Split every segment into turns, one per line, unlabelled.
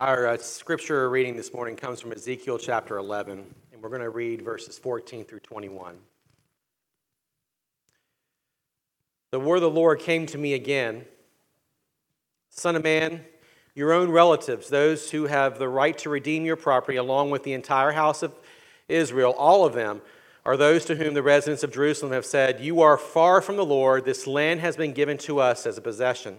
Our uh, scripture reading this morning comes from Ezekiel chapter 11, and we're going to read verses 14 through 21. The word of the Lord came to me again Son of man, your own relatives, those who have the right to redeem your property, along with the entire house of Israel, all of them, are those to whom the residents of Jerusalem have said, You are far from the Lord, this land has been given to us as a possession.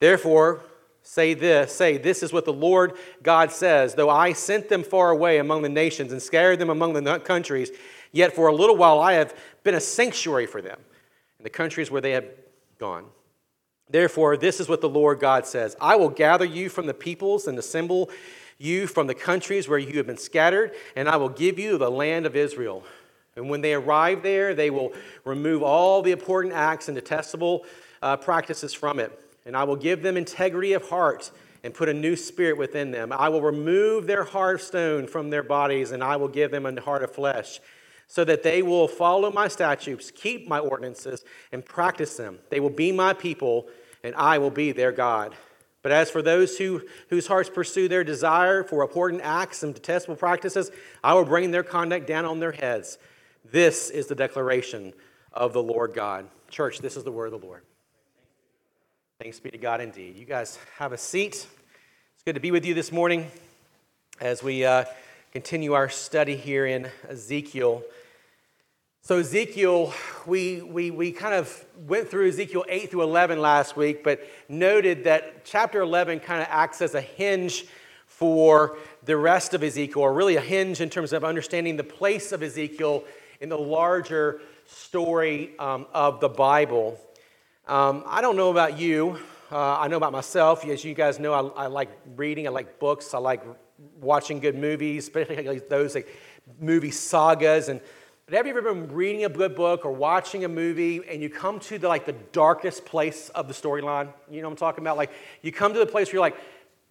Therefore, say this say this is what the lord god says. Though i sent them far away among the nations and scattered them among the countries yet for a little while i have been a sanctuary for them in the countries where they have gone. Therefore this is what the lord god says. I will gather you from the peoples and assemble you from the countries where you have been scattered and i will give you the land of israel. And when they arrive there they will remove all the important acts and detestable uh, practices from it and I will give them integrity of heart and put a new spirit within them. I will remove their heart of stone from their bodies, and I will give them a heart of flesh, so that they will follow my statutes, keep my ordinances, and practice them. They will be my people, and I will be their God. But as for those who, whose hearts pursue their desire for abhorrent acts and detestable practices, I will bring their conduct down on their heads. This is the declaration of the Lord God. Church, this is the word of the Lord. Thanks be to God indeed. You guys have a seat. It's good to be with you this morning as we uh, continue our study here in Ezekiel. So, Ezekiel, we, we, we kind of went through Ezekiel 8 through 11 last week, but noted that chapter 11 kind of acts as a hinge for the rest of Ezekiel, or really a hinge in terms of understanding the place of Ezekiel in the larger story um, of the Bible. Um, I don't know about you. Uh, I know about myself. As you guys know, I, I, like reading. I like books. I like watching good movies, especially those like movie sagas. And but have you ever been reading a good book or watching a movie and you come to the like the darkest place of the storyline? You know what I'm talking about? Like you come to the place where you're like,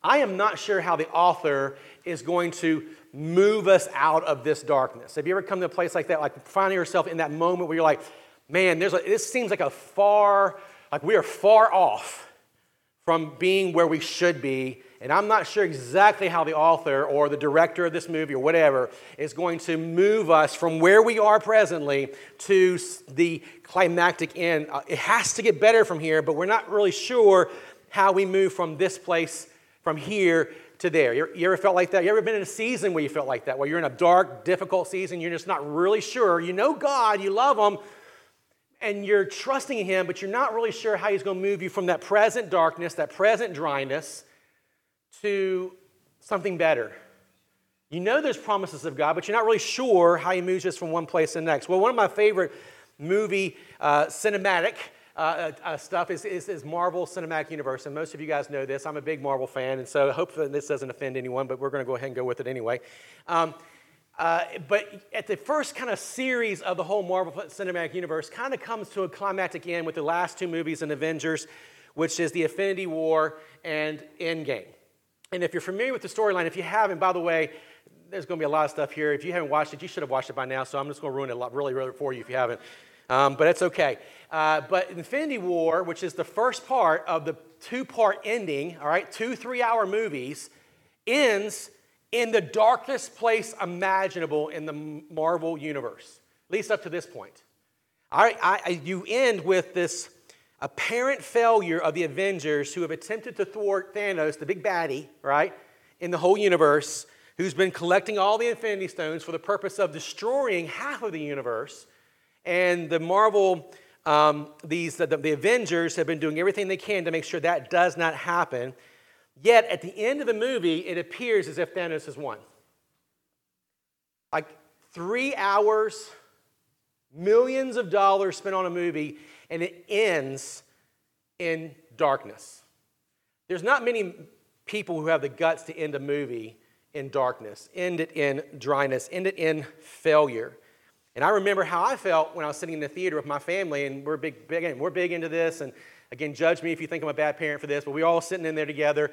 I am not sure how the author is going to move us out of this darkness. Have you ever come to a place like that, like finding yourself in that moment where you're like, man, there's a, this seems like a far, like we are far off from being where we should be. And I'm not sure exactly how the author or the director of this movie or whatever is going to move us from where we are presently to the climactic end. Uh, it has to get better from here, but we're not really sure how we move from this place, from here to there. You ever felt like that? You ever been in a season where you felt like that, where you're in a dark, difficult season, you're just not really sure. You know God, you love Him, and you're trusting in Him, but you're not really sure how He's going to move you from that present darkness, that present dryness, to something better. You know there's promises of God, but you're not really sure how He moves us from one place to the next. Well, one of my favorite movie uh, cinematic uh, uh, uh, stuff is, is, is, Marvel Cinematic Universe. And most of you guys know this. I'm a big Marvel fan, and so hopefully this doesn't offend anyone, but we're going to go ahead and go with it anyway. Um, uh, but at the first kind of series of the whole Marvel Cinematic Universe, kind of comes to a climactic end with the last two movies in Avengers, which is the Infinity War and Endgame. And if you're familiar with the storyline, if you haven't, by the way, there's going to be a lot of stuff here. If you haven't watched it, you should have watched it by now, so I'm just going to ruin it a lot, really, really for you if you haven't. Um, but it's okay. Uh, but Infinity War, which is the first part of the two part ending, all right, two three hour movies, ends in the darkest place imaginable in the Marvel universe, at least up to this point. I, I, you end with this apparent failure of the Avengers who have attempted to thwart Thanos, the big baddie, right, in the whole universe, who's been collecting all the Infinity Stones for the purpose of destroying half of the universe. And the Marvel, um, these, the, the Avengers have been doing everything they can to make sure that does not happen. Yet at the end of the movie, it appears as if Thanos has won. Like three hours, millions of dollars spent on a movie, and it ends in darkness. There's not many people who have the guts to end a movie in darkness, end it in dryness, end it in failure. And I remember how I felt when I was sitting in the theater with my family, and we're big, big, we're big into this, and Again, judge me if you think I'm a bad parent for this, but we're all sitting in there together.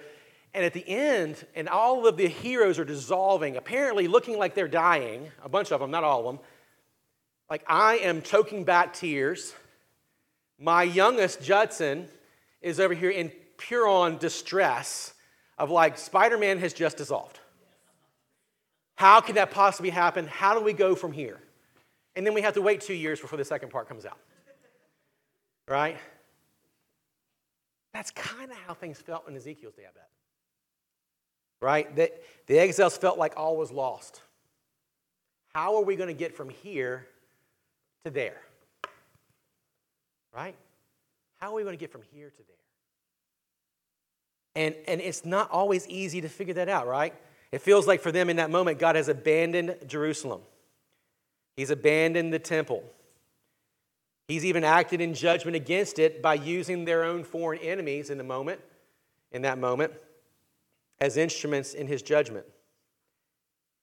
And at the end, and all of the heroes are dissolving, apparently looking like they're dying, a bunch of them, not all of them. Like I am choking back tears. My youngest, Judson, is over here in pure on distress. of like Spider Man has just dissolved. How can that possibly happen? How do we go from here? And then we have to wait two years before the second part comes out. Right? That's kind of how things felt in Ezekiel's day, I bet. Right? The, the exiles felt like all was lost. How are we going to get from here to there? Right? How are we going to get from here to there? And, and it's not always easy to figure that out, right? It feels like for them in that moment, God has abandoned Jerusalem. He's abandoned the temple. He's even acted in judgment against it by using their own foreign enemies in the moment, in that moment, as instruments in his judgment.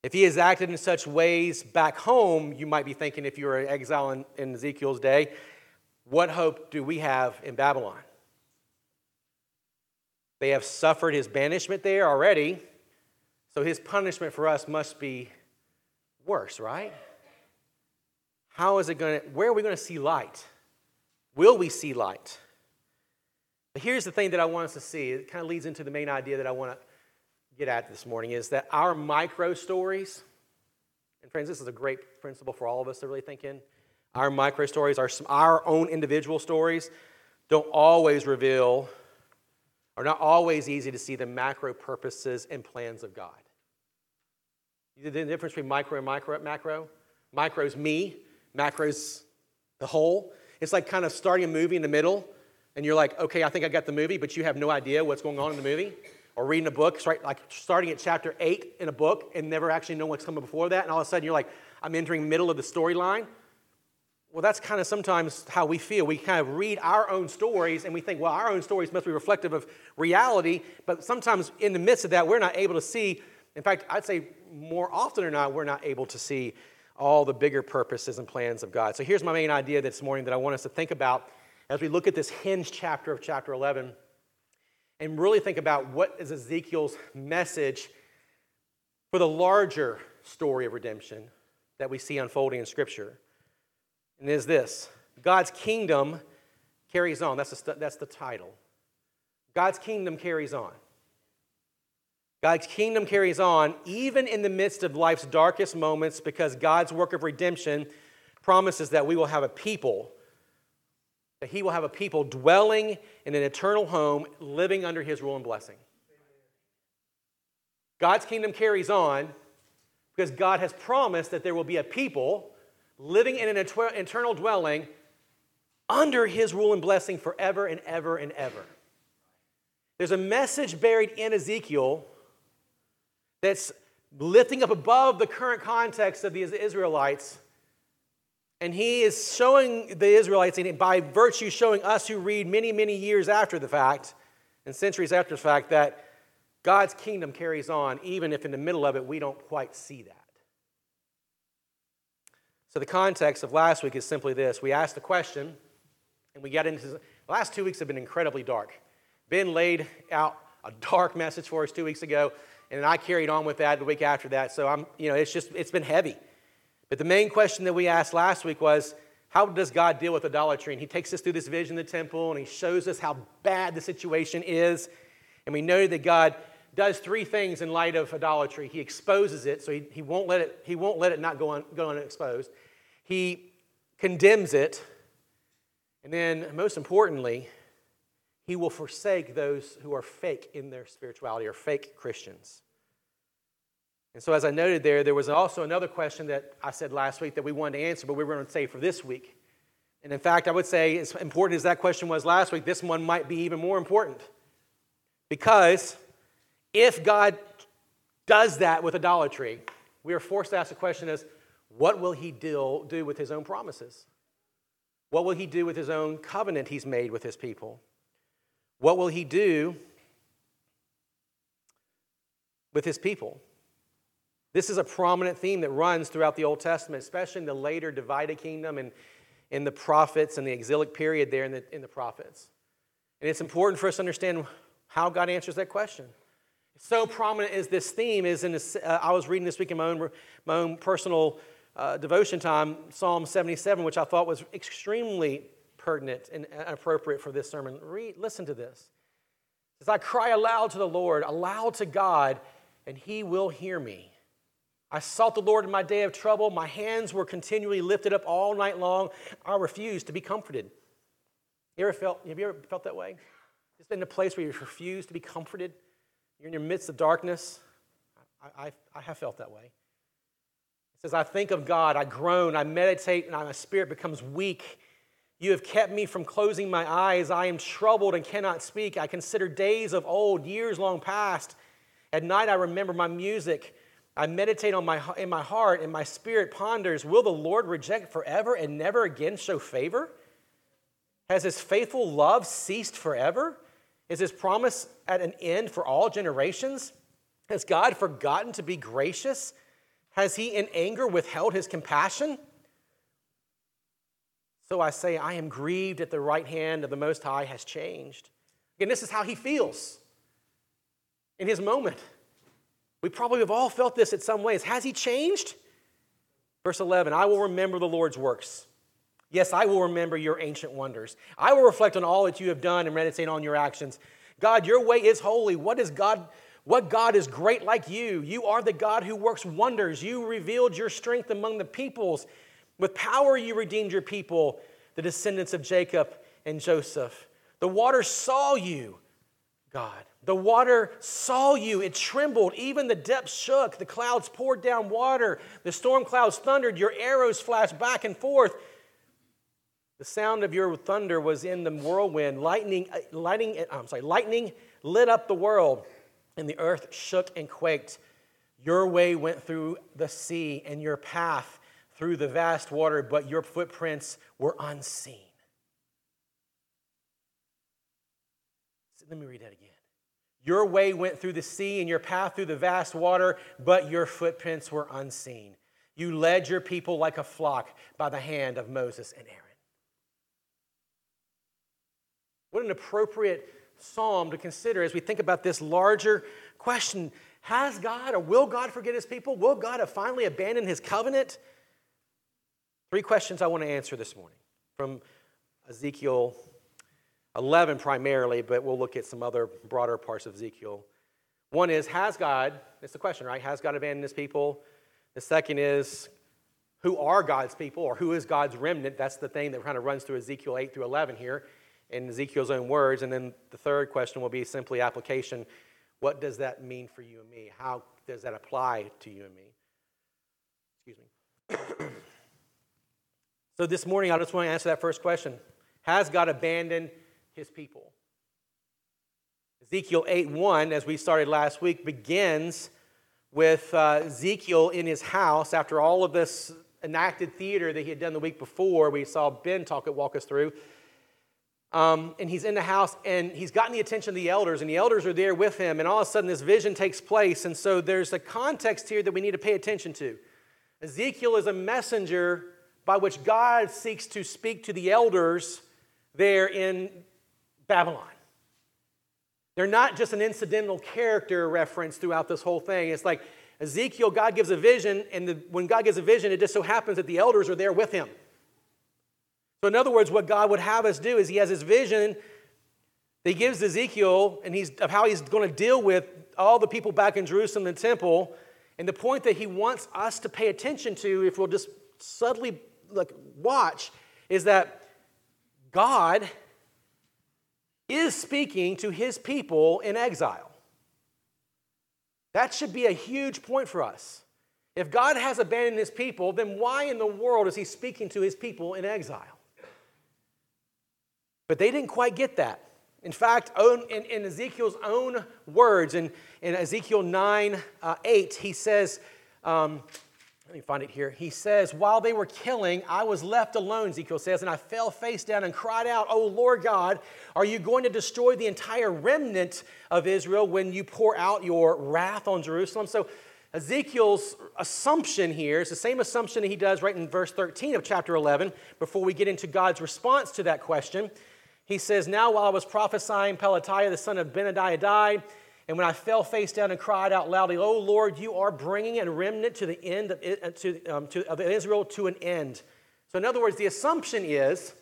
If he has acted in such ways back home, you might be thinking, if you were an exile in, in Ezekiel's day, what hope do we have in Babylon? They have suffered his banishment there already, so his punishment for us must be worse, right? How is it going to, where are we going to see light? Will we see light? But here's the thing that I want us to see. It kind of leads into the main idea that I want to get at this morning is that our micro stories, and friends, this is a great principle for all of us to really think in. Our micro stories, our, our own individual stories, don't always reveal, are not always easy to see the macro purposes and plans of God. The difference between micro and micro, macro? Micro is me, macro's the whole. It's like kind of starting a movie in the middle, and you're like, okay, I think I got the movie, but you have no idea what's going on in the movie. Or reading a book, right, like starting at chapter eight in a book and never actually know what's coming before that, and all of a sudden you're like, I'm entering middle of the storyline. Well, that's kind of sometimes how we feel. We kind of read our own stories and we think, well, our own stories must be reflective of reality, but sometimes in the midst of that, we're not able to see. In fact, I'd say more often than not, we're not able to see all the bigger purposes and plans of God. So here's my main idea this morning that I want us to think about as we look at this hinge chapter of chapter 11 and really think about what is Ezekiel's message for the larger story of redemption that we see unfolding in Scripture. And is this God's kingdom carries on. That's the, that's the title. God's kingdom carries on. God's kingdom carries on even in the midst of life's darkest moments because God's work of redemption promises that we will have a people, that He will have a people dwelling in an eternal home, living under His rule and blessing. God's kingdom carries on because God has promised that there will be a people living in an eternal dwelling under His rule and blessing forever and ever and ever. There's a message buried in Ezekiel that's lifting up above the current context of the Israelites. And he is showing the Israelites, and by virtue showing us who read many, many years after the fact and centuries after the fact, that God's kingdom carries on, even if in the middle of it we don't quite see that. So, the context of last week is simply this we asked the question, and we got into the last two weeks have been incredibly dark. Ben laid out a dark message for us two weeks ago and I carried on with that the week after that. So I'm, you know, it's just it's been heavy. But the main question that we asked last week was, how does God deal with idolatry? And He takes us through this vision of the temple, and He shows us how bad the situation is. And we know that God does three things in light of idolatry. He exposes it, so He, he won't let it He won't let it not go, on, go unexposed. He condemns it, and then most importantly, he will forsake those who are fake in their spirituality or fake Christians. And so, as I noted there, there was also another question that I said last week that we wanted to answer, but we were going to say for this week. And in fact, I would say, as important as that question was last week, this one might be even more important. Because if God does that with idolatry, we are forced to ask the question as what will he do, do with his own promises? What will he do with his own covenant he's made with his people? What will he do with his people? This is a prominent theme that runs throughout the Old Testament, especially in the later divided kingdom and in the prophets and the exilic period there in the, in the prophets. And it's important for us to understand how God answers that question. So prominent is this theme is in this, uh, I was reading this week in my own, my own personal uh, devotion time, Psalm 77, which I thought was extremely pertinent and appropriate for this sermon. Read, listen to this says, I cry aloud to the Lord, aloud to God, and he will hear me. I sought the Lord in my day of trouble. My hands were continually lifted up all night long. I refused to be comforted. You ever felt, have you ever felt that way? Just been in a place where you refuse to be comforted? You're in your midst of darkness? I, I, I have felt that way. It says, I think of God, I groan, I meditate, and my spirit becomes weak. You have kept me from closing my eyes. I am troubled and cannot speak. I consider days of old, years long past. At night, I remember my music. I meditate on my, in my heart, and my spirit ponders Will the Lord reject forever and never again show favor? Has his faithful love ceased forever? Is his promise at an end for all generations? Has God forgotten to be gracious? Has he in anger withheld his compassion? So I say, I am grieved at the right hand of the Most High has changed. Again, this is how he feels in his moment. We probably have all felt this in some ways. Has he changed? Verse 11 I will remember the Lord's works. Yes, I will remember your ancient wonders. I will reflect on all that you have done and meditate on your actions. God, your way is holy. What is God? What God is great like you? You are the God who works wonders. You revealed your strength among the peoples. With power, you redeemed your people, the descendants of Jacob and Joseph. The water saw you, God. The water saw you. It trembled. Even the depths shook. The clouds poured down water. The storm clouds thundered. Your arrows flashed back and forth. The sound of your thunder was in the whirlwind. Lightning, uh, lightning, I'm sorry, lightning lit up the world, and the earth shook and quaked. Your way went through the sea, and your path through the vast water, but your footprints were unseen. Let me read that again. Your way went through the sea and your path through the vast water, but your footprints were unseen. You led your people like a flock by the hand of Moses and Aaron. What an appropriate psalm to consider as we think about this larger question Has God or will God forget his people? Will God have finally abandoned his covenant? Three questions I want to answer this morning from Ezekiel 11 primarily, but we'll look at some other broader parts of Ezekiel. One is, has God, that's the question, right? Has God abandoned his people? The second is, who are God's people or who is God's remnant? That's the thing that kind of runs through Ezekiel 8 through 11 here in Ezekiel's own words. And then the third question will be simply application. What does that mean for you and me? How does that apply to you and me? Excuse me. So this morning, I just want to answer that first question Has God abandoned his people? Ezekiel 8 1, as we started last week, begins with uh, Ezekiel in his house after all of this enacted theater that he had done the week before. We saw Ben talk it, walk us through. Um, and he's in the house and he's gotten the attention of the elders, and the elders are there with him. And all of a sudden, this vision takes place. And so there's a context here that we need to pay attention to. Ezekiel is a messenger by which God seeks to speak to the elders there in Babylon. They're not just an incidental character reference throughout this whole thing. It's like Ezekiel, God gives a vision, and the, when God gives a vision, it just so happens that the elders are there with him. So, in other words, what God would have us do is He has His vision that He gives Ezekiel, and he's, of how He's going to deal with all the people back in Jerusalem and the temple. And the point that He wants us to pay attention to, if we'll just subtly like watch is that God is speaking to his people in exile. That should be a huge point for us. If God has abandoned his people, then why in the world is he speaking to his people in exile? But they didn't quite get that. In fact, in, in Ezekiel's own words, in, in Ezekiel 9 uh, 8, he says, um, let me find it here. He says, While they were killing, I was left alone, Ezekiel says, and I fell face down and cried out, Oh Lord God, are you going to destroy the entire remnant of Israel when you pour out your wrath on Jerusalem? So Ezekiel's assumption here is the same assumption he does right in verse 13 of chapter 11 before we get into God's response to that question. He says, Now while I was prophesying, Pelatiah the son of Benadiah died. And when I fell face down and cried out loudly, Oh Lord, you are bringing a remnant to the end of, uh, to, um, to, of Israel to an end. So, in other words, the assumption is,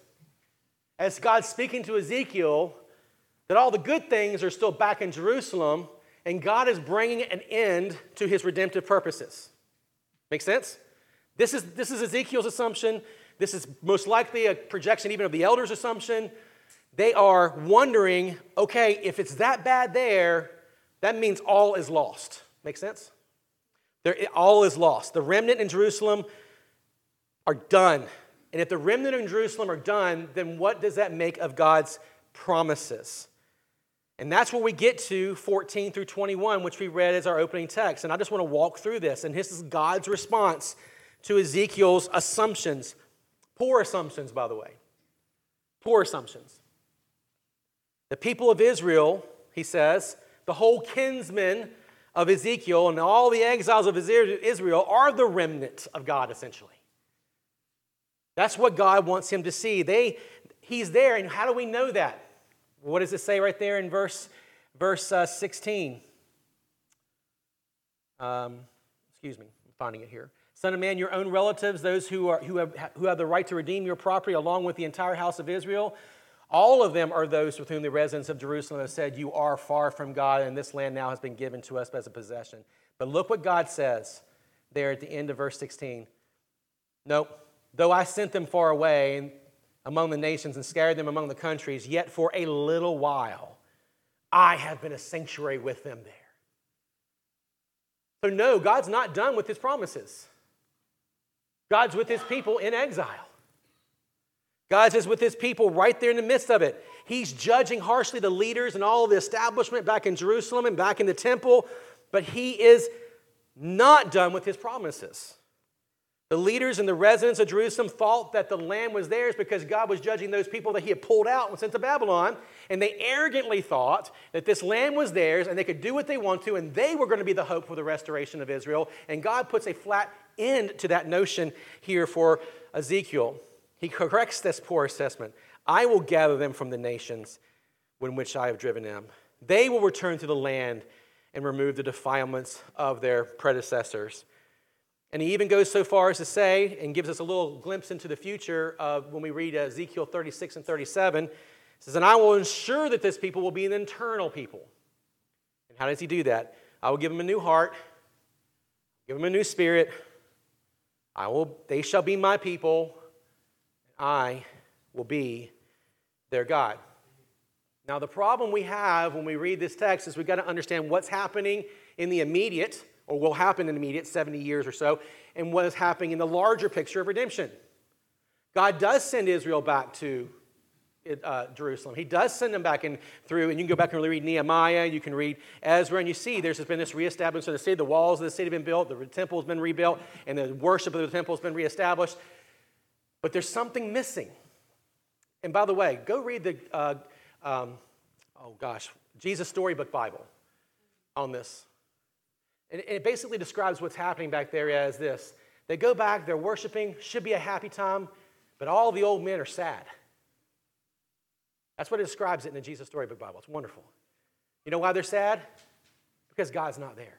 as God's speaking to Ezekiel, that all the good things are still back in Jerusalem, and God is bringing an end to his redemptive purposes. Make sense? This is, this is Ezekiel's assumption. This is most likely a projection even of the elders' assumption. They are wondering okay, if it's that bad there, that means all is lost. Make sense? They're, all is lost. The remnant in Jerusalem are done. And if the remnant in Jerusalem are done, then what does that make of God's promises? And that's where we get to 14 through 21, which we read as our opening text. And I just want to walk through this. And this is God's response to Ezekiel's assumptions. Poor assumptions, by the way. Poor assumptions. The people of Israel, he says, the whole kinsmen of Ezekiel and all the exiles of Israel are the remnant of God, essentially. That's what God wants him to see. They, he's there, and how do we know that? What does it say right there in verse, verse uh, 16? Um, excuse me, I'm finding it here. Son of man, your own relatives, those who, are, who, have, who have the right to redeem your property, along with the entire house of Israel, all of them are those with whom the residents of Jerusalem have said, You are far from God, and this land now has been given to us as a possession. But look what God says there at the end of verse 16. Nope. Though I sent them far away among the nations and scattered them among the countries, yet for a little while I have been a sanctuary with them there. So, no, God's not done with his promises. God's with his people in exile. God is with his people right there in the midst of it. He's judging harshly the leaders and all the establishment back in Jerusalem and back in the temple, but he is not done with his promises. The leaders and the residents of Jerusalem thought that the land was theirs because God was judging those people that he had pulled out and sent to Babylon. And they arrogantly thought that this land was theirs and they could do what they want to and they were going to be the hope for the restoration of Israel. And God puts a flat end to that notion here for Ezekiel. He corrects this poor assessment. I will gather them from the nations in which I have driven them. They will return to the land and remove the defilements of their predecessors. And he even goes so far as to say, and gives us a little glimpse into the future of when we read Ezekiel 36 and 37, says, And I will ensure that this people will be an internal people. And how does he do that? I will give them a new heart, give them a new spirit. I will, they shall be my people, I will be their God. Now, the problem we have when we read this text is we've got to understand what's happening in the immediate, or will happen in the immediate 70 years or so, and what is happening in the larger picture of redemption. God does send Israel back to uh, Jerusalem. He does send them back in through, and you can go back and read Nehemiah, you can read Ezra, and you see there's been this reestablishment of the city. The walls of the city have been built, the temple has been rebuilt, and the worship of the temple has been reestablished. But there's something missing. And by the way, go read the, uh, um, oh gosh, Jesus Storybook Bible on this. And it basically describes what's happening back there as this they go back, they're worshiping, should be a happy time, but all the old men are sad. That's what it describes it in the Jesus Storybook Bible. It's wonderful. You know why they're sad? Because God's not there.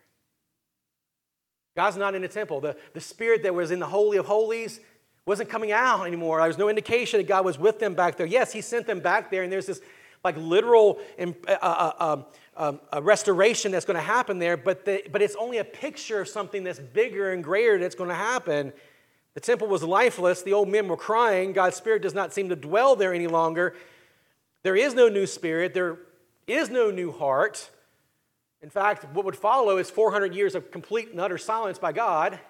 God's not in the temple. The, the spirit that was in the Holy of Holies wasn't coming out anymore. There was no indication that God was with them back there. Yes, He sent them back there, and there's this like literal um, uh, uh, a restoration that's going to happen there, but, the, but it's only a picture of something that's bigger and greater that's going to happen. The temple was lifeless. The old men were crying. God's Spirit does not seem to dwell there any longer. There is no new spirit. There is no new heart. In fact, what would follow is 400 years of complete and utter silence by God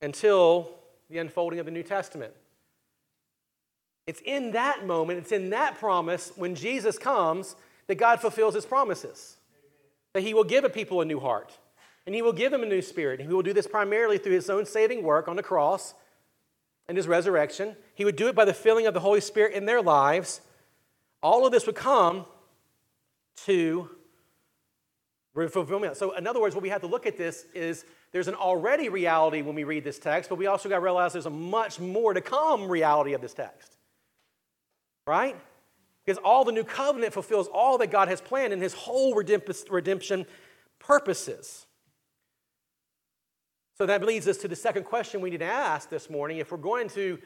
until the unfolding of the New Testament. It's in that moment, it's in that promise when Jesus comes that God fulfills his promises. That he will give a people a new heart, and he will give them a new spirit. And he will do this primarily through his own saving work on the cross and his resurrection. He would do it by the filling of the Holy Spirit in their lives. All of this would come to fulfillment. So, in other words, what we have to look at this is there's an already reality when we read this text, but we also got to realize there's a much more to come reality of this text. Right? Because all the new covenant fulfills all that God has planned in his whole redemption purposes. So that leads us to the second question we need to ask this morning. If we're going to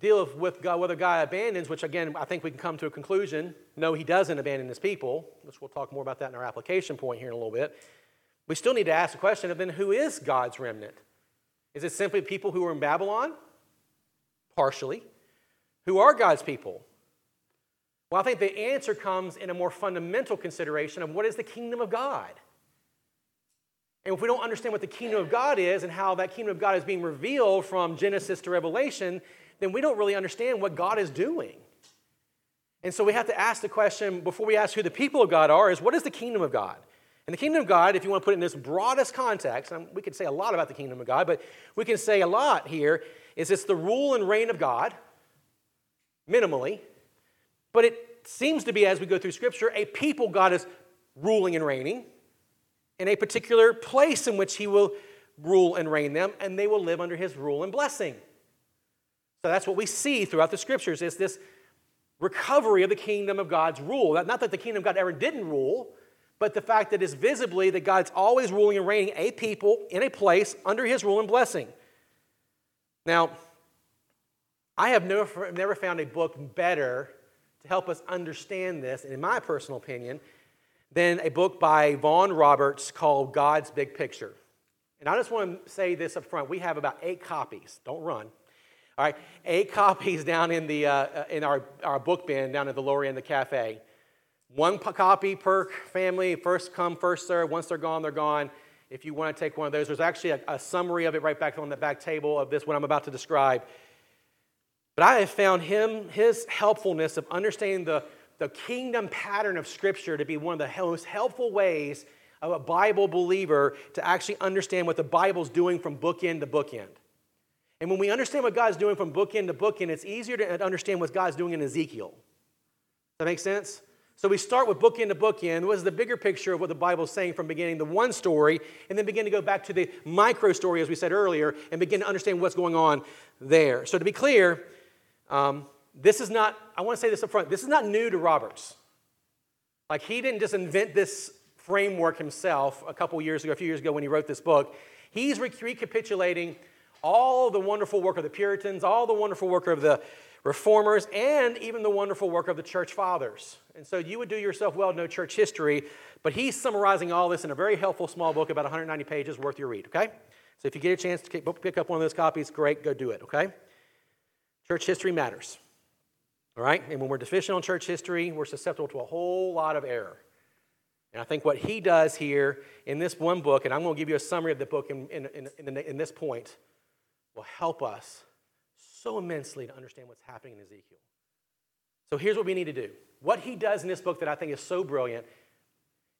deal with God, whether God abandons, which again, I think we can come to a conclusion. No, he doesn't abandon his people, which we'll talk more about that in our application point here in a little bit. We still need to ask the question of then who is God's remnant? Is it simply people who are in Babylon? Partially. Who are God's people? Well, I think the answer comes in a more fundamental consideration of what is the kingdom of God? And if we don't understand what the kingdom of God is and how that kingdom of God is being revealed from Genesis to Revelation, then we don't really understand what God is doing. And so we have to ask the question before we ask who the people of God are is what is the kingdom of God? And the kingdom of God, if you want to put it in this broadest context, and we could say a lot about the kingdom of God, but we can say a lot here, is it's the rule and reign of God, minimally. But it seems to be, as we go through Scripture, a people God is ruling and reigning in a particular place in which He will rule and reign them, and they will live under His rule and blessing. So that's what we see throughout the Scriptures is this recovery of the kingdom of God's rule. Not that the kingdom of God ever didn't rule, but the fact that it's visibly that God's always ruling and reigning a people in a place under his rule and blessing. Now, I have never, never found a book better to help us understand this, in my personal opinion, than a book by Vaughan Roberts called God's Big Picture. And I just want to say this up front. We have about eight copies. Don't run. All right, eight copies down in, the, uh, uh in our, our book bin down at the lower end of the cafe. One copy per family, first come, first serve. Once they're gone, they're gone. If you want to take one of those, there's actually a, a summary of it right back on the back table of this, what I'm about to describe. But I have found him, his helpfulness of understanding the, the kingdom pattern of Scripture to be one of the most helpful ways of a Bible believer to actually understand what the Bible's doing from bookend to bookend. And when we understand what God's doing from bookend to bookend, it's easier to understand what God's doing in Ezekiel. Does that make sense? So we start with book bookend to book bookend. What is the bigger picture of what the Bible is saying from beginning the one story, and then begin to go back to the micro story, as we said earlier, and begin to understand what's going on there. So to be clear, um, this is not, I want to say this up front, this is not new to Roberts. Like he didn't just invent this framework himself a couple years ago, a few years ago when he wrote this book. He's recapitulating all the wonderful work of the Puritans, all the wonderful work of the reformers, and even the wonderful work of the church fathers. And so you would do yourself well to know church history, but he's summarizing all this in a very helpful small book, about 190 pages worth your read, okay? So if you get a chance to pick up one of those copies, great, go do it, okay? Church history matters, all right? And when we're deficient on church history, we're susceptible to a whole lot of error. And I think what he does here in this one book, and I'm going to give you a summary of the book in, in, in, in this point, will help us so immensely to understand what's happening in Ezekiel. So here's what we need to do. What he does in this book that I think is so brilliant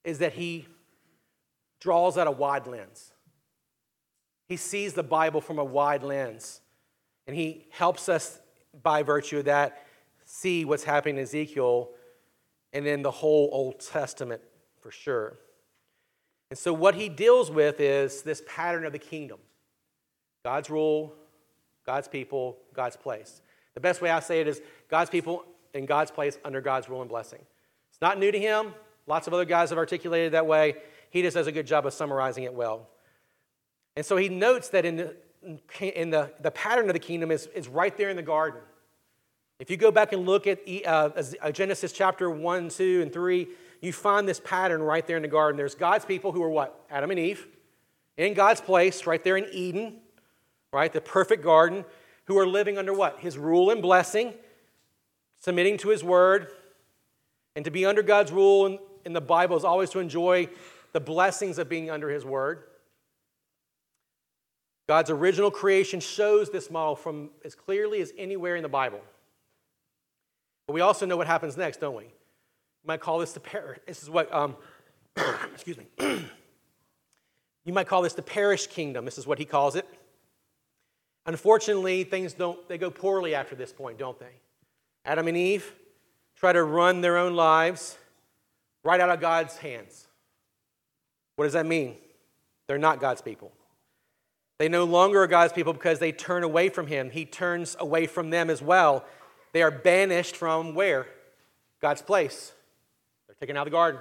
is that he draws out a wide lens. He sees the Bible from a wide lens, and he helps us, by virtue of that, see what's happening in Ezekiel and in the whole Old Testament for sure. And so, what he deals with is this pattern of the kingdom God's rule, God's people, God's place. The best way I say it is God's people in God's place under God's rule and blessing. It's not new to him. Lots of other guys have articulated that way. He just does a good job of summarizing it well. And so he notes that in the, in the, the pattern of the kingdom is, is right there in the garden. If you go back and look at uh, uh Genesis chapter 1, 2, and 3, you find this pattern right there in the garden. There's God's people who are what? Adam and Eve. In God's place, right there in Eden right? The perfect garden, who are living under what? His rule and blessing, submitting to his word. And to be under God's rule in, in the Bible is always to enjoy the blessings of being under his word. God's original creation shows this model from as clearly as anywhere in the Bible. But we also know what happens next, don't we? You might call this the parish. This is what, um, excuse me. you might call this the parish kingdom. This is what he calls it. Unfortunately, things don't, they go poorly after this point, don't they? Adam and Eve try to run their own lives right out of God's hands. What does that mean? They're not God's people. They no longer are God's people because they turn away from Him. He turns away from them as well. They are banished from where? God's place. They're taken out of the garden.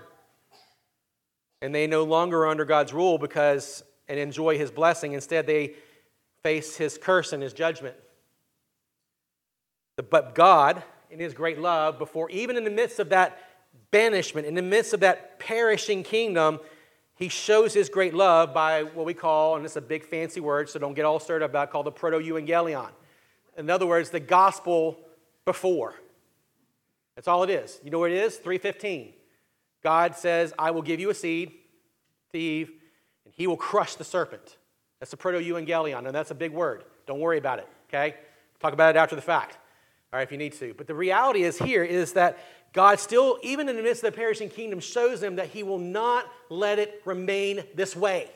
And they no longer are under God's rule because and enjoy His blessing. Instead, they face his curse and his judgment. But God, in His great love, before even in the midst of that banishment, in the midst of that perishing kingdom, He shows His great love by what we call, and it's a big fancy word, so don't get all stirred up about, called the proto evangelion. In other words, the gospel before. That's all it is. You know what it is? 315. God says, I will give you a seed, Eve, and he will crush the serpent. That's the proto evangelion, and that's a big word. Don't worry about it, okay? Talk about it after the fact, all right, if you need to. But the reality is here is that God still, even in the midst of the perishing kingdom, shows them that he will not let it remain this way.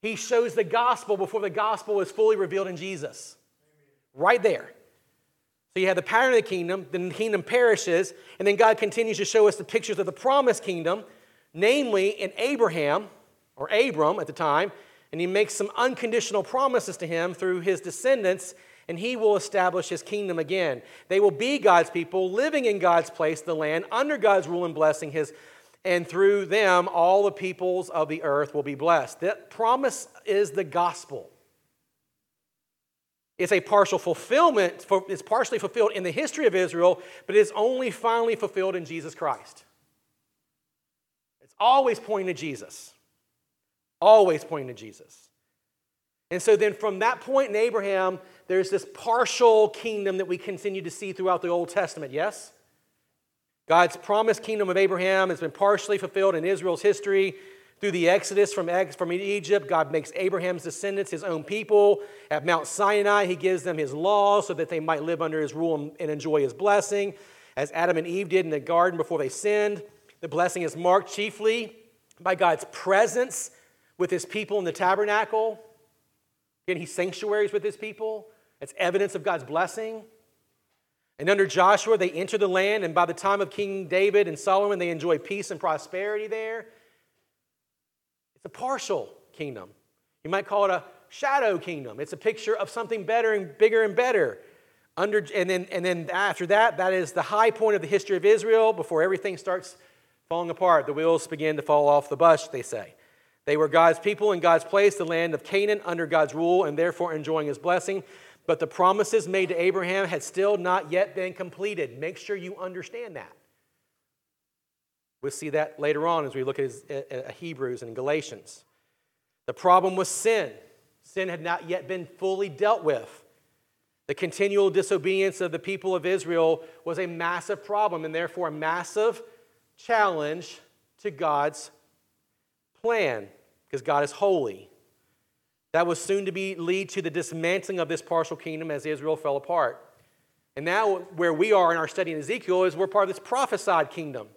He shows the gospel before the gospel is fully revealed in Jesus. Right there. So you have the pattern of the kingdom, then the kingdom perishes, and then God continues to show us the pictures of the promised kingdom, namely in Abraham, or Abram at the time, and he makes some unconditional promises to him through his descendants, and he will establish his kingdom again. They will be God's people, living in God's place, the land, under God's rule and blessing, his, and through them all the peoples of the earth will be blessed. That promise is the gospel. It's a partial fulfillment, it's partially fulfilled in the history of Israel, but it's only finally fulfilled in Jesus Christ. It's always pointing to Jesus. Always pointing to Jesus. And so then from that point in Abraham, there's this partial kingdom that we continue to see throughout the Old Testament, yes? God's promised kingdom of Abraham has been partially fulfilled in Israel's history through the Exodus from, from Egypt, God makes Abraham's descendants his own people. At Mount Sinai, he gives them his law so that they might live under his rule and enjoy his blessing, as Adam and Eve did in the garden before they sinned. The blessing is marked chiefly by God's presence with his people in the tabernacle. Again, he sanctuaries with his people. It's evidence of God's blessing. And under Joshua, they enter the land, and by the time of King David and Solomon, they enjoy peace and prosperity there. It's a partial kingdom. You might call it a shadow kingdom. It's a picture of something better and bigger and better. Under, and, then, and then after that, that is the high point of the history of Israel before everything starts falling apart. The wheels begin to fall off the bus, they say. They were God's people in God's place, the land of Canaan, under God's rule, and therefore enjoying his blessing. But the promises made to Abraham had still not yet been completed. Make sure you understand that. We'll see that later on as we look at Hebrews and Galatians. The problem was sin. Sin had not yet been fully dealt with. The continual disobedience of the people of Israel was a massive problem and therefore a massive challenge to God's plan because God is holy. That was soon to be lead to the dismantling of this partial kingdom as Israel fell apart. And now where we are in our study in Ezekiel is we're part of this prophesied kingdom.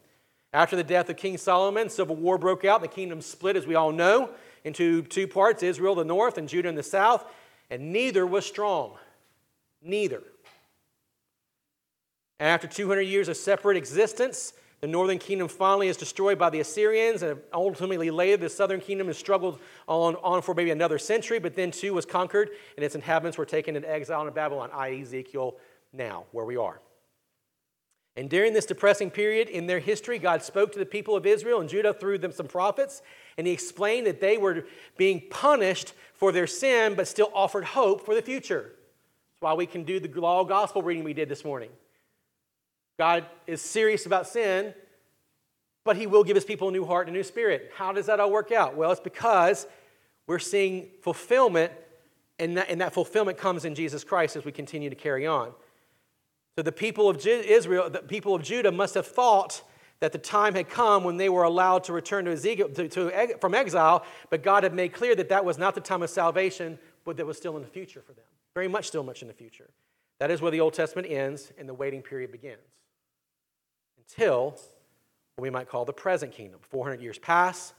After the death of King Solomon, civil war broke out. The kingdom split, as we all know, into two parts Israel, the north, and Judah in the south, and neither was strong. Neither. And after 200 years of separate existence, the northern kingdom finally is destroyed by the Assyrians, and ultimately later the southern kingdom has struggled on, on for maybe another century, but then too was conquered, and its inhabitants were taken into exile in Babylon, i.e., Ezekiel, now, where we are. And during this depressing period in their history, God spoke to the people of Israel and Judah through them some prophets, and He explained that they were being punished for their sin, but still offered hope for the future. That's why we can do the law gospel reading we did this morning. God is serious about sin, but He will give His people a new heart and a new spirit. How does that all work out? Well, it's because we're seeing fulfillment, and that, and that fulfillment comes in Jesus Christ as we continue to carry on. So the people of Israel, the people of Judah must have thought that the time had come when they were allowed to return to Ezekiel, to, to, from exile, but God had made clear that that was not the time of salvation, but that was still in the future for them. Very much still much in the future. That is where the Old Testament ends and the waiting period begins. Until what we might call the present kingdom. 400 years pass.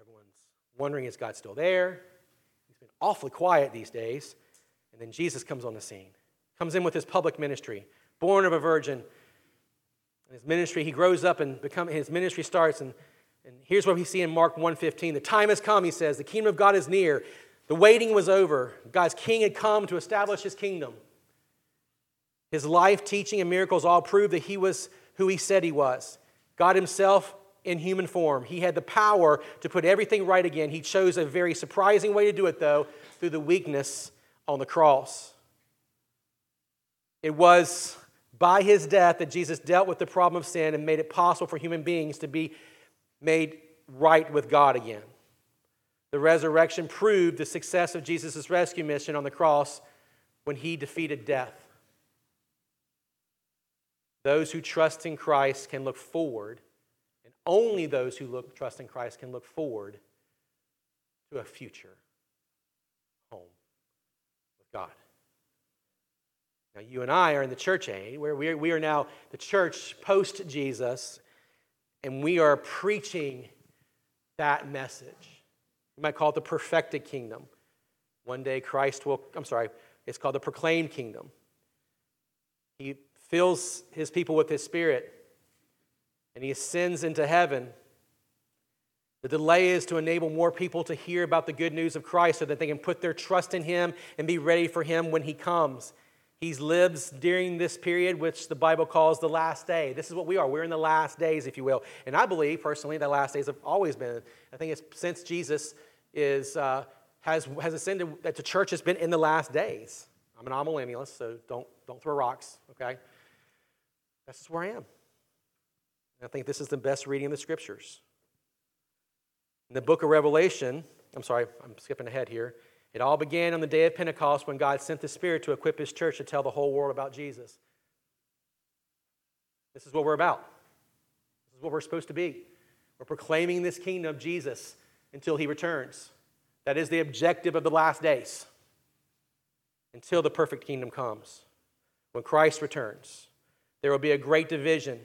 Everyone's wondering, is God still there? He's been awfully quiet these days. And then Jesus comes on the scene comes in with his public ministry, born of a virgin. And his ministry, he grows up and become, his ministry starts. And, and here's what we see in Mark 1.15. The time has come, he says. The kingdom of God is near. The waiting was over. God's king had come to establish his kingdom. His life, teaching, and miracles all prove that he was who he said he was. God himself in human form. He had the power to put everything right again. He chose a very surprising way to do it, though, through the weakness on the cross. It was by his death that Jesus dealt with the problem of sin and made it possible for human beings to be made right with God again. The resurrection proved the success of Jesus' rescue mission on the cross when he defeated death. Those who trust in Christ can look forward, and only those who look, trust in Christ can look forward to a future home with God. Now, you and I are in the church age, where we are, we are now the church post Jesus, and we are preaching that message. You might call it the perfected kingdom. One day Christ will, I'm sorry, it's called the proclaimed kingdom. He fills his people with his spirit, and he ascends into heaven. The delay is to enable more people to hear about the good news of Christ so that they can put their trust in him and be ready for him when he comes. He lives during this period, which the Bible calls the last day. This is what we are. We're in the last days, if you will. And I believe, personally, the last days have always been. I think it's since Jesus is, uh, has, has ascended, that the church has been in the last days. I'm an amillennialist, so don't, don't throw rocks, okay? That's where I am. I think this is the best reading of the scriptures. In the book of Revelation, I'm sorry, I'm skipping ahead here. It all began on the day of Pentecost when God sent the Spirit to equip His church to tell the whole world about Jesus. This is what we're about. This is what we're supposed to be. We're proclaiming this kingdom of Jesus until He returns. That is the objective of the last days until the perfect kingdom comes. When Christ returns, there will be a great division.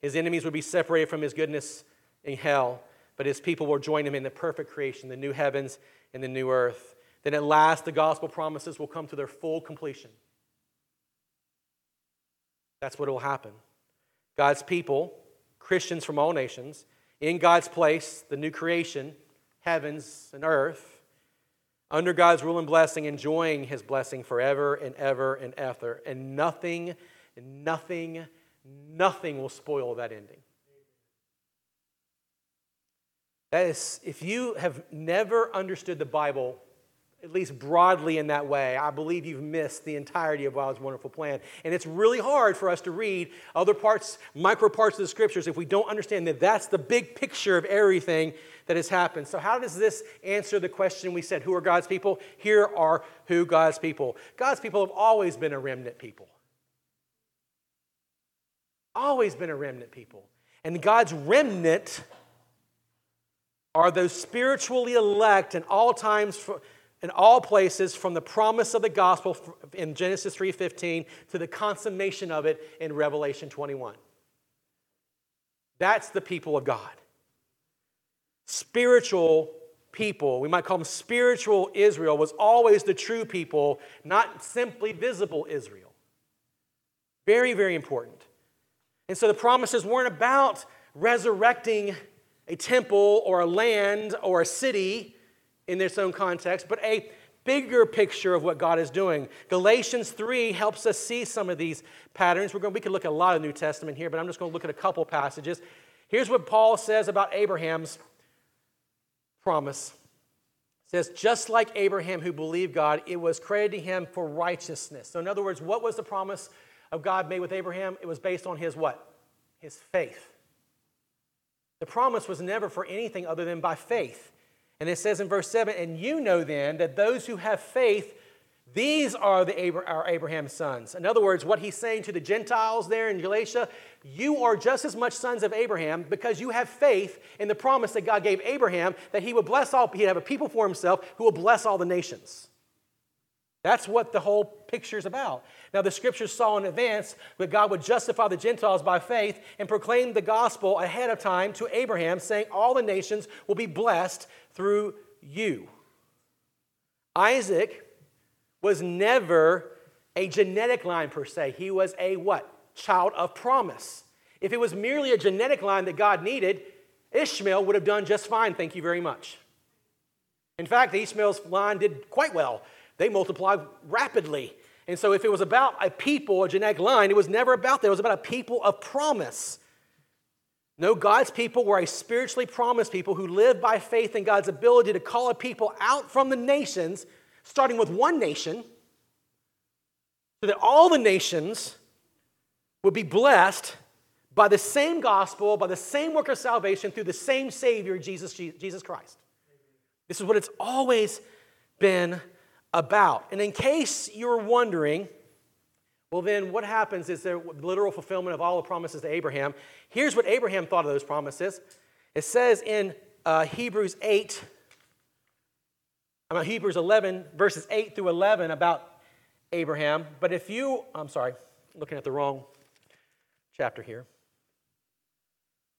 His enemies will be separated from His goodness in hell, but His people will join Him in the perfect creation, the new heavens and the new earth then at last the gospel promises will come to their full completion. That's what will happen. God's people, Christians from all nations, in God's place, the new creation, heavens and earth, under God's rule and blessing, enjoying his blessing forever and ever and ever. And nothing, nothing, nothing will spoil that ending. That is, if you have never understood the Bible at least broadly in that way, I believe you've missed the entirety of God's wonderful plan. And it's really hard for us to read other parts, micro parts of the scriptures, if we don't understand that that's the big picture of everything that has happened. So, how does this answer the question we said, Who are God's people? Here are who God's people. God's people have always been a remnant people. Always been a remnant people. And God's remnant are those spiritually elect in all times. In all places from the promise of the gospel in Genesis 3:15 to the consummation of it in Revelation 21. That's the people of God. Spiritual people, we might call them spiritual Israel, was always the true people, not simply visible Israel. Very, very important. And so the promises weren't about resurrecting a temple or a land or a city in its own context, but a bigger picture of what God is doing. Galatians 3 helps us see some of these patterns. We're going, we could look at a lot of New Testament here, but I'm just going to look at a couple passages. Here's what Paul says about Abraham's promise. It says, just like Abraham who believed God, it was credited to him for righteousness. So, in other words, what was the promise of God made with Abraham? It was based on his what? His faith. The promise was never for anything other than by faith. And it says in verse 7 And you know then that those who have faith, these are the our Abraham's sons. In other words, what he's saying to the Gentiles there in Galatia, you are just as much sons of Abraham because you have faith in the promise that God gave Abraham that he would bless all, he'd have a people for himself who will bless all the nations. That's what the whole picture is about. Now, the scriptures saw in advance that God would justify the Gentiles by faith and proclaim the gospel ahead of time to Abraham, saying, All the nations will be blessed through you. Isaac was never a genetic line per se. He was a what? Child of promise. If it was merely a genetic line that God needed, Ishmael would have done just fine, thank you very much. In fact, Ishmael's line did quite well they multiply rapidly. And so, if it was about a people, a genetic line, it was never about that. It was about a people of promise. No, God's people were a spiritually promised people who lived by faith in God's ability to call a people out from the nations, starting with one nation, so that all the nations would be blessed by the same gospel, by the same work of salvation through the same Savior, Jesus, Jesus Christ. This is what it's always been about. And in case you're wondering, well, then what happens is there literal fulfillment of all the promises to Abraham. Here's what Abraham thought of those promises. It says in uh, Hebrews 8, I mean, Hebrews 11, verses 8 through 11 about Abraham. But if you, I'm sorry, looking at the wrong chapter here.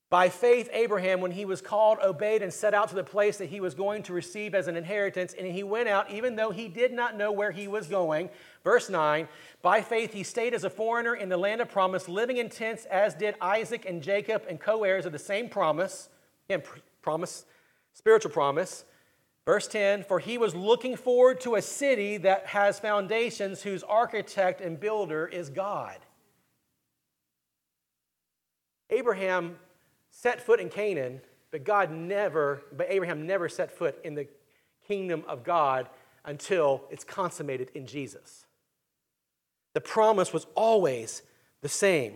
By faith, Abraham, when he was called, obeyed and set out to the place that he was going to receive as an inheritance, and he went out even though he did not know where he was going. Verse 9 By faith, he stayed as a foreigner in the land of promise, living in tents, as did Isaac and Jacob, and co heirs of the same promise. Again, promise, spiritual promise. Verse 10 For he was looking forward to a city that has foundations, whose architect and builder is God. Abraham set foot in Canaan, but God never, but Abraham never set foot in the kingdom of God until it's consummated in Jesus. The promise was always the same.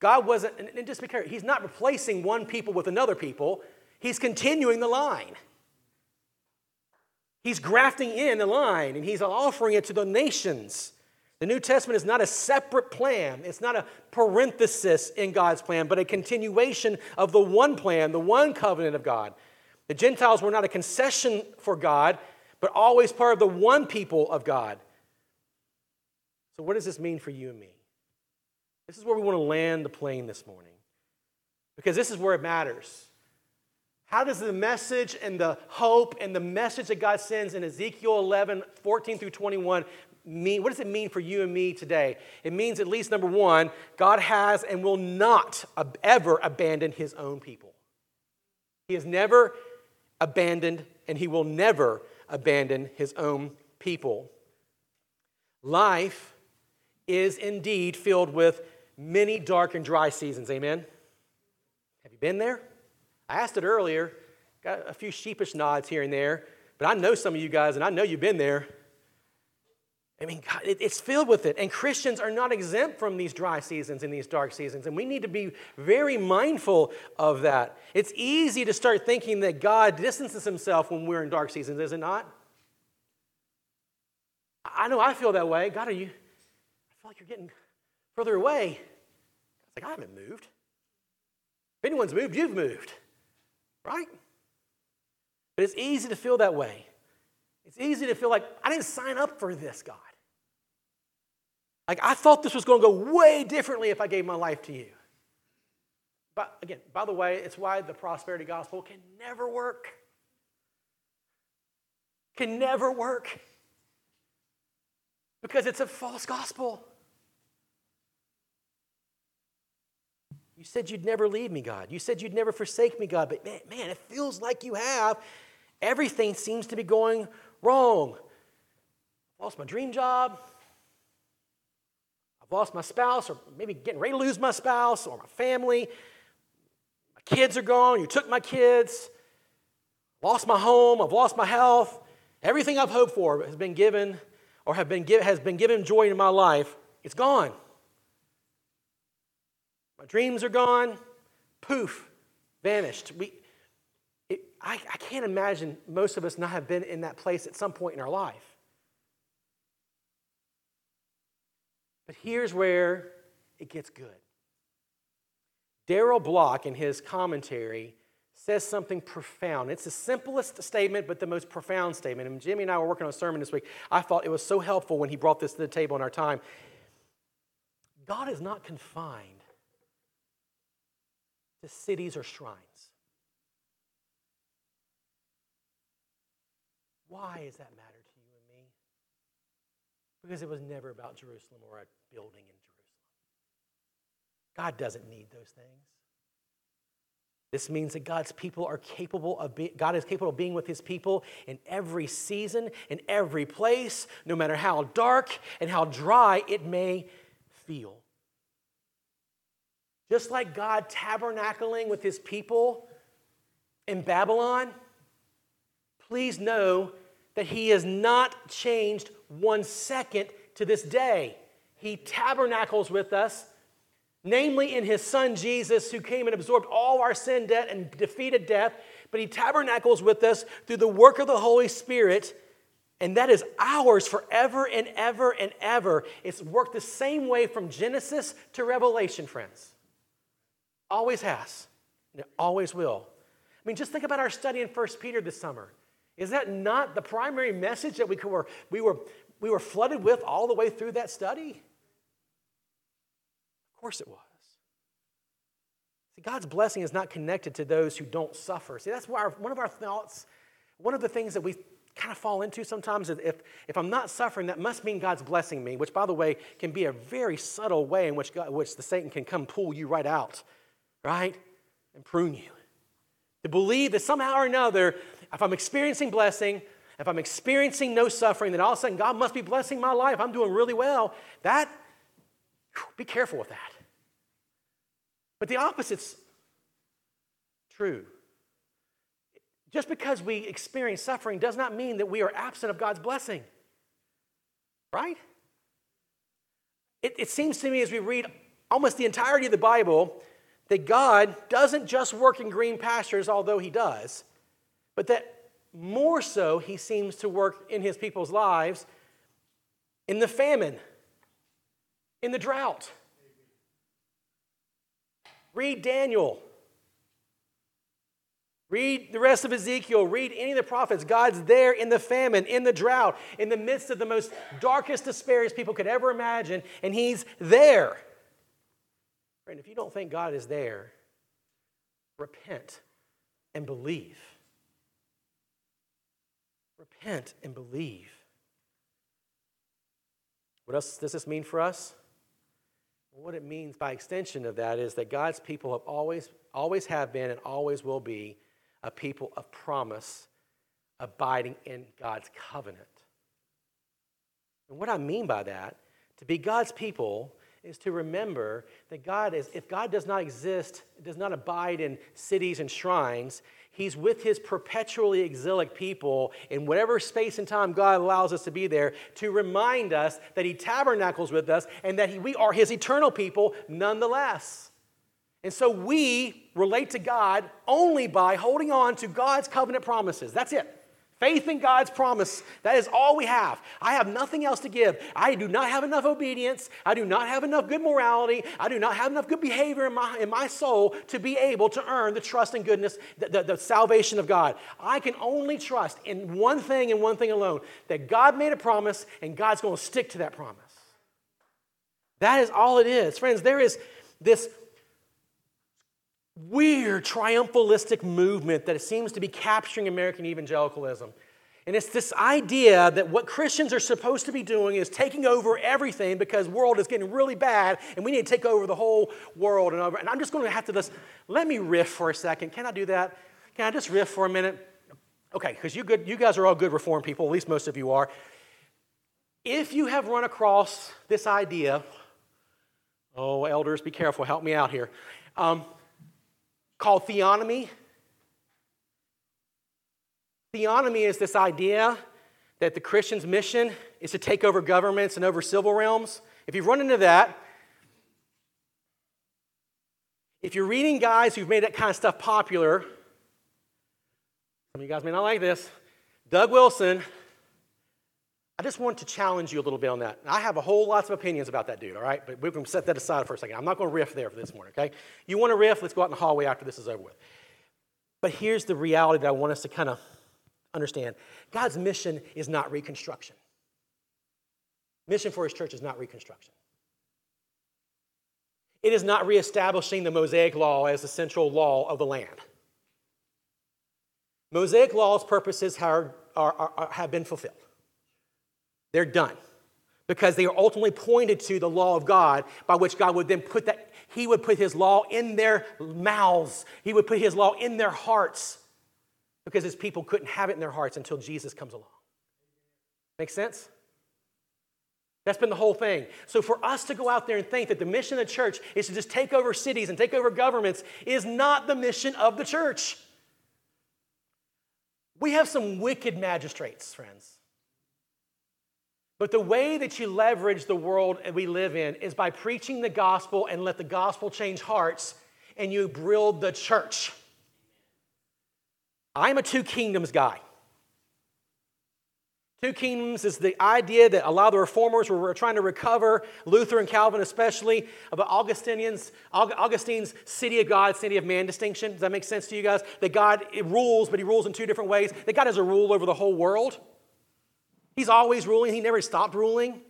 God wasn't, and just be careful, He's not replacing one people with another people, He's continuing the line. He's grafting in the line and He's offering it to the nations. The New Testament is not a separate plan, it's not a parenthesis in God's plan, but a continuation of the one plan, the one covenant of God. The Gentiles were not a concession for God, but always part of the one people of God. So, what does this mean for you and me? This is where we want to land the plane this morning, because this is where it matters. How does the message and the hope and the message that God sends in Ezekiel 11, 14 through 21 mean? What does it mean for you and me today? It means, at least number one, God has and will not ever abandon his own people. He has never abandoned and he will never abandon his own people. Life is indeed filled with many dark and dry seasons. Amen? Have you been there? I asked it earlier, got a few sheepish nods here and there, but I know some of you guys and I know you've been there. I mean, God, it, it's filled with it. And Christians are not exempt from these dry seasons and these dark seasons. And we need to be very mindful of that. It's easy to start thinking that God distances himself when we're in dark seasons, is it not? I know I feel that way. God, are you, I feel like you're getting further away. It's like, I haven't moved. If anyone's moved, you've moved, right? But it's easy to feel that way. It's easy to feel like, I didn't sign up for this, God. Like, I thought this was going to go way differently if I gave my life to you. But again, by the way, it's why the prosperity gospel can never work. Can never work. Because it's a false gospel. You said you'd never leave me, God. You said you'd never forsake me, God. But man, man, it feels like you have. Everything seems to be going wrong. Lost my dream job. I've lost my spouse, or maybe getting ready to lose my spouse, or my family. My kids are gone. You took my kids. Lost my home. I've lost my health. Everything I've hoped for has been given, or have been give, has been given joy in my life. It's gone. My dreams are gone. Poof, vanished. We, it, I, I can't imagine most of us not have been in that place at some point in our life. But here's where it gets good. Darrell Block, in his commentary, says something profound. It's the simplest statement, but the most profound statement. And Jimmy and I were working on a sermon this week. I thought it was so helpful when he brought this to the table in our time. God is not confined to cities or shrines. Why is that matter to you and me? Because it was never about Jerusalem or a building in Jerusalem. God doesn't need those things. This means that God's people are capable of be, God is capable of being with his people in every season, in every place, no matter how dark and how dry it may feel. Just like God tabernacling with his people in Babylon, please know that he has not changed one second to this day. He tabernacles with us, namely in his son Jesus, who came and absorbed all our sin debt and defeated death. But he tabernacles with us through the work of the Holy Spirit, and that is ours forever and ever and ever. It's worked the same way from Genesis to Revelation, friends. Always has, and it always will. I mean, just think about our study in 1 Peter this summer. Is that not the primary message that we were, we were, we were flooded with all the way through that study? Of course it was. See, God's blessing is not connected to those who don't suffer. See, that's why our, one of our thoughts, one of the things that we kind of fall into sometimes is if, if I'm not suffering, that must mean God's blessing me, which, by the way, can be a very subtle way in which, God, which the Satan can come pull you right out, right? And prune you. To believe that somehow or another, if I'm experiencing blessing, if I'm experiencing no suffering, then all of a sudden God must be blessing my life. I'm doing really well. That, be careful with that. But the opposite's true. Just because we experience suffering does not mean that we are absent of God's blessing. Right? It, it, seems to me as we read almost the entirety of the Bible that God doesn't just work in green pastures, although He does, but that more so He seems to work in His people's lives in the famine, in the drought. Read Daniel. Read the rest of Ezekiel. Read any of the prophets. God's there in the famine, in the drought, in the midst of the most darkest despairs people could ever imagine, and He's there. Friend, if you don't think God is there, repent and believe. Repent and believe. What else does this mean for us? What it means by extension of that is that God's people have always, always have been and always will be a people of promise, abiding in God's covenant. And what I mean by that, to be God's people is to remember that God is, if God does not exist, does not abide in cities and shrines, He's with His perpetually exilic people in whatever space and time God allows us to be there to remind us that He tabernacles with us and that he, we are His eternal people nonetheless. And so we relate to God only by holding on to God's covenant promises. That's it. Faith in God's promise. That is all we have. I have nothing else to give. I do not have enough obedience. I do not have enough good morality. I do not have enough good behavior in my, in my soul to be able to earn the trust and goodness, the, the, the salvation of God. I can only trust in one thing and one thing alone that God made a promise and God's going to stick to that promise. That is all it is. Friends, there is this weird triumphalistic movement that seems to be capturing American evangelicalism. And it's this idea that what Christians are supposed to be doing is taking over everything because world is getting really bad and we need to take over the whole world and over. And I'm just going to have to just let me riff for a second. Can I do that? Can I just riff for a minute? Okay, because you good, you guys are all good reform people, at least most of you are. If you have run across this idea, oh, elders, be careful, help me out here. Um, called theonomy. Theonomy is this idea that the Christian's mission is to take over governments and over civil realms. If you've run into that, if you're reading guys who've made that kind of stuff popular, some of you guys may not like this. Doug Wilson I just want to challenge you a little bit on that. I have a whole lots of opinions about that dude, all right? But we can set that aside for a second. I'm not going to riff there for this morning, okay? You want to riff? Let's go out in the hallway after this is over with. But here's the reality that I want us to kind of understand God's mission is not reconstruction. Mission for his church is not reconstruction. It is not reestablishing the Mosaic law as the central law of the land. Mosaic law's purposes are, are, are, have been fulfilled. They're done because they are ultimately pointed to the law of God by which God would then put that, He would put His law in their mouths, He would put His law in their hearts because His people couldn't have it in their hearts until Jesus comes along. Make sense? That's been the whole thing. So, for us to go out there and think that the mission of the church is to just take over cities and take over governments is not the mission of the church. We have some wicked magistrates, friends. But the way that you leverage the world we live in is by preaching the gospel and let the gospel change hearts, and you build the church. I'm a two kingdoms guy. Two kingdoms is the idea that a lot of the reformers were trying to recover, Luther and Calvin especially, about Augustinians, Augustine's city of God, city of man distinction. Does that make sense to you guys? That God rules, but he rules in two different ways. That God has a rule over the whole world. He's always ruling, he never stopped ruling.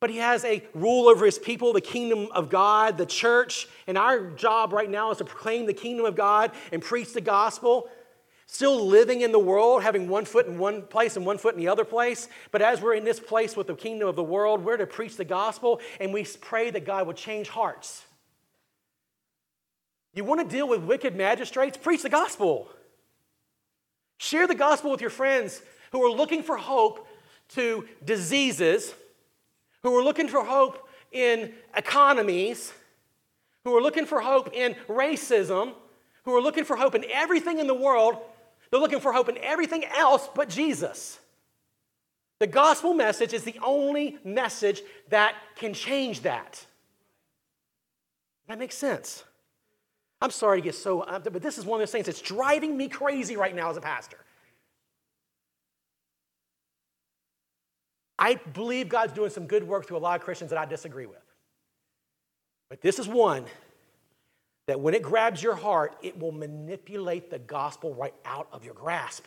But he has a rule over his people, the kingdom of God, the church. And our job right now is to proclaim the kingdom of God and preach the gospel. Still living in the world, having one foot in one place and one foot in the other place. But as we're in this place with the kingdom of the world, we're to preach the gospel and we pray that God will change hearts. You want to deal with wicked magistrates? Preach the gospel. Share the gospel with your friends who are looking for hope to diseases, who are looking for hope in economies, who are looking for hope in racism, who are looking for hope in everything in the world. They're looking for hope in everything else but Jesus. The gospel message is the only message that can change that. That makes sense. I'm sorry to get so, but this is one of those things that's driving me crazy right now as a pastor. I believe God's doing some good work through a lot of Christians that I disagree with. But this is one that when it grabs your heart, it will manipulate the gospel right out of your grasp.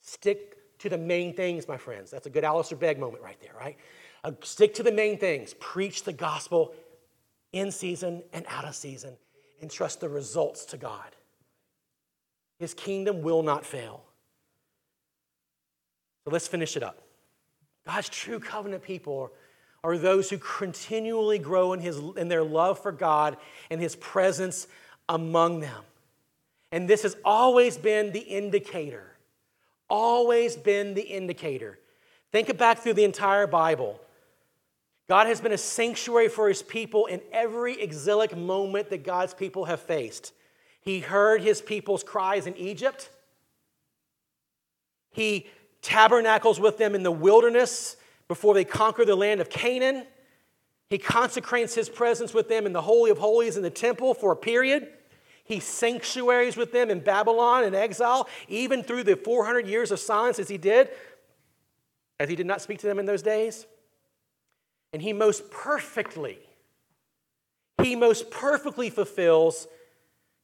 Stick to the main things, my friends. That's a good Alistair Begg moment right there, right? Uh, stick to the main things. Preach the gospel in season and out of season, and trust the results to God. His kingdom will not fail. So let's finish it up. God's true covenant people are those who continually grow in, his, in their love for God and his presence among them. And this has always been the indicator. Always been the indicator. Think back through the entire Bible. God has been a sanctuary for his people in every exilic moment that God's people have faced. He heard his people's cries in Egypt. He tabernacles with them in the wilderness before they conquer the land of Canaan. He consecrates his presence with them in the Holy of Holies in the temple for a period. He sanctuaries with them in Babylon in exile, even through the 400 years of silence as he did, as he did not speak to them in those days. And he most perfectly, he most perfectly fulfills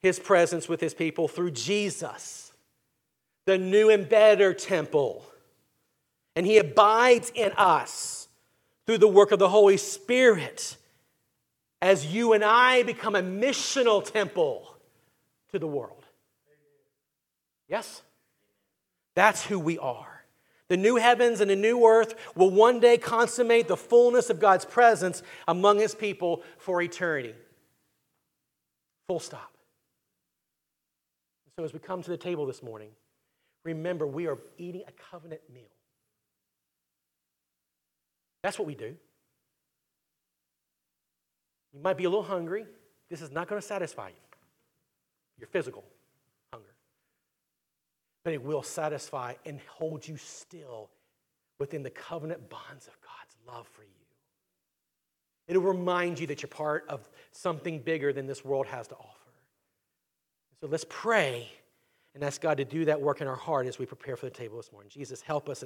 his presence with his people through Jesus the new and better temple. And he abides in us through the work of the Holy Spirit as you and I become a missional temple to the world. Yes? That's who we are. The new heavens and the new earth will one day consummate the fullness of God's presence among his people for eternity. Full stop. So, as we come to the table this morning, remember we are eating a covenant meal. That's what we do. You might be a little hungry. This is not going to satisfy you, your physical hunger. But it will satisfy and hold you still within the covenant bonds of God's love for you. It'll remind you that you're part of something bigger than this world has to offer. So let's pray and ask God to do that work in our heart as we prepare for the table this morning. Jesus, help us.